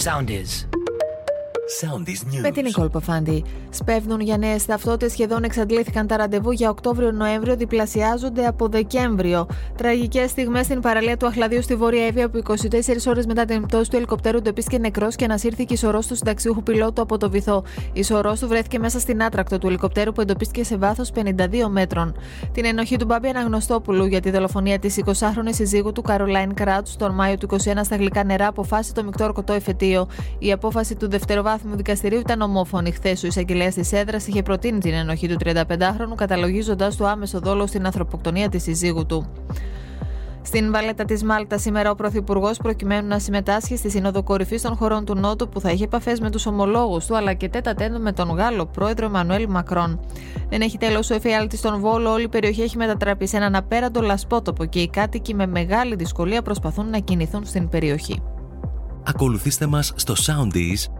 Sound is. Με την Νικόλ Παφάντη. Σπέβδουν για νέες ταυτότητες. Σχεδόν εξαντλήθηκαν τα ραντεβού για Οκτώβριο-Νοέμβριο, διπλασιάζονται από Δεκέμβριο. Τραγικές στιγμές στην παραλία του Αχλαδίου στη Βόρεια Εύβοια, που 24 ώρες μετά την πτώση του ελικοπτέρου εντοπίστηκε νεκρός και ανασύρθηκε η σωρό του συνταξιούχου πιλότου από το βυθό. Η σωρό του βρέθηκε μέσα στην άτρακτο του ελικοπτέρου που εντοπίστηκε σε βάθος 52 μέτρων. Την ενοχή του Μπάμπη Αναγνωστόπουλου για τη δολοφονία της 20χρονη συζύγου του Καρολάιν Κράτου τον Μάιο του 21 στα γλυκά νερά αποφάσισε το μεικτό ορκωτό εφετείο. Η απόφαση του δευτεροβάθμιου δικαστηρίου ήταν ομόφωνη. Χθες ο εισαγγελέας της έδρας είχε προτείνει την ενοχή του 35χρονου, καταλογίζοντας το άμεσο δόλο στην ανθρωποκτονία της συζύγου του. Στην Βαλέτα της Μάλτα, σήμερα ο Πρωθυπουργός, προκειμένου να συμμετάσχει στη Σύνοδο Κορυφής των χωρών του Νότου, που θα έχει επαφές με τους ομολόγους του, αλλά και τέτα τέτο με τον Γάλλο πρόεδρο Εμμανουέλ Μακρόν. Δεν έχει τέλος ο εφιάλτης στον Βόλο, όλη η περιοχή έχει μετατραπεί σε έναν απέραντο λασπότοπο και οι κάτοικοι με μεγάλη δυσκολία προσπαθούν να κινηθούν στην περιοχή. Ακολουθήστε μας στο Soundees,